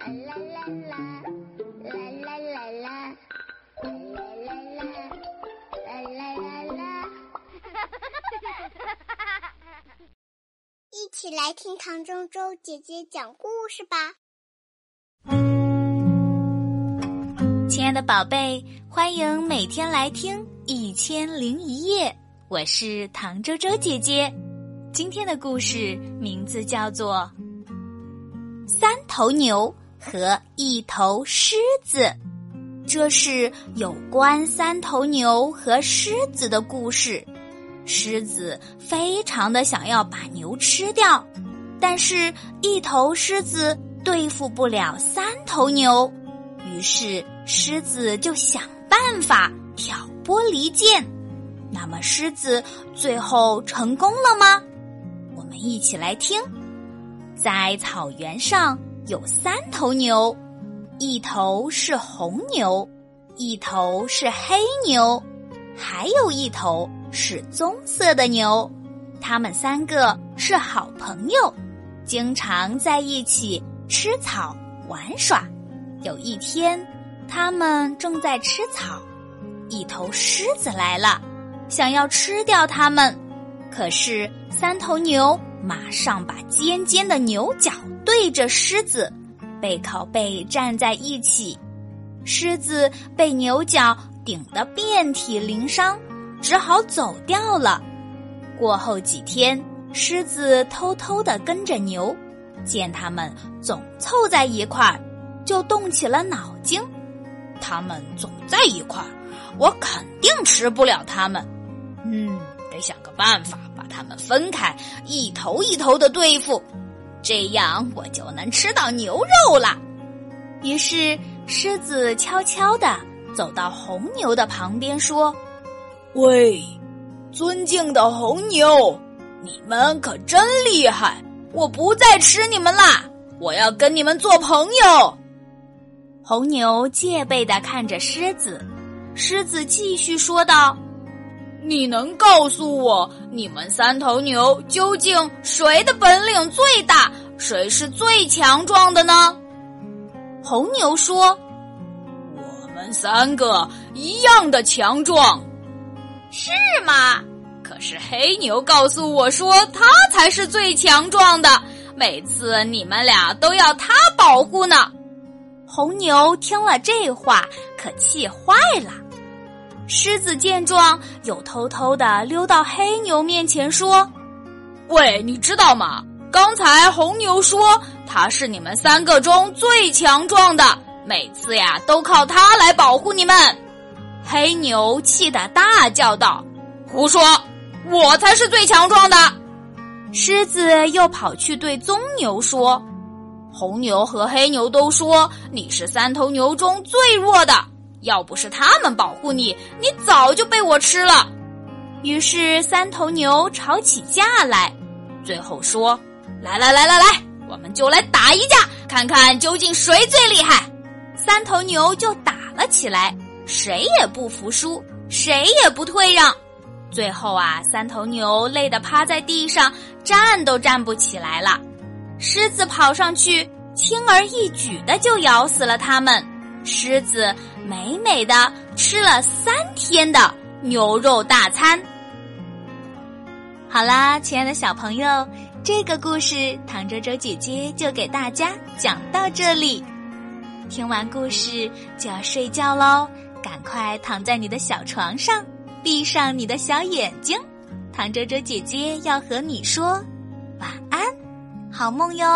啦啦啦，啦啦啦啦，啦啦啦啦，啦啦啦啦。一起来听唐周周姐姐讲故事吧。亲爱的宝贝，欢迎每天来听《一千零一夜》，我是唐周周姐姐。今天的故事名字叫做《三头牛和一头狮子》，这是有关三头牛和狮子的故事。狮子非常的想要把牛吃掉，但是一头狮子对付不了三头牛，于是狮子就想办法挑拨离间。那么狮子最后成功了吗？我们一起来听，在草原上有三头牛，一头是红牛，一头是黑牛，还有一头是棕色的牛。他们三个是好朋友，经常在一起吃草玩耍。有一天，他们正在吃草，一头狮子来了，想要吃掉它们。可是三头牛马上把尖尖的牛角对着狮子，背靠背站在一起。狮子被牛角顶得遍体鳞伤，只好走掉了。过后几天，狮子偷偷地跟着牛，见他们总凑在一块儿，就动起了脑筋。他们总在一块儿，我肯定吃不了他们。嗯。想个办法把它们分开，一头一头的对付，这样我就能吃到牛肉了。于是狮子悄悄地走到红牛的旁边，说：“喂，尊敬的红牛，你们可真厉害！我不再吃你们啦，我要跟你们做朋友。”红牛戒备地看着狮子，狮子继续说道。你能告诉我，你们三头牛究竟谁的本领最大，谁是最强壮的呢？红牛说：“我们三个一样的强壮，是吗？可是黑牛告诉我说，他才是最强壮的，每次你们俩都要他保护呢。”红牛听了这话，可气坏了。狮子见状，又偷偷的溜到黑牛面前说：“喂，你知道吗？刚才红牛说他是你们三个中最强壮的，每次呀都靠他来保护你们。”黑牛气得大叫道：“胡说！我才是最强壮的！”狮子又跑去对棕牛说：“红牛和黑牛都说你是三头牛中最弱的。”要不是他们保护你，你早就被我吃了。于是三头牛吵起架来，最后说：“来来来来来，我们就来打一架，看看究竟谁最厉害。”三头牛就打了起来，谁也不服输，谁也不退让。最后啊，三头牛累得趴在地上，站都站不起来了。狮子跑上去，轻而易举的就咬死了它们。狮子美美的吃了三天的牛肉大餐。好啦，亲爱的小朋友，这个故事唐周周姐姐就给大家讲到这里。听完故事就要睡觉喽，赶快躺在你的小床上，闭上你的小眼睛。唐周周姐姐要和你说晚安，好梦哟。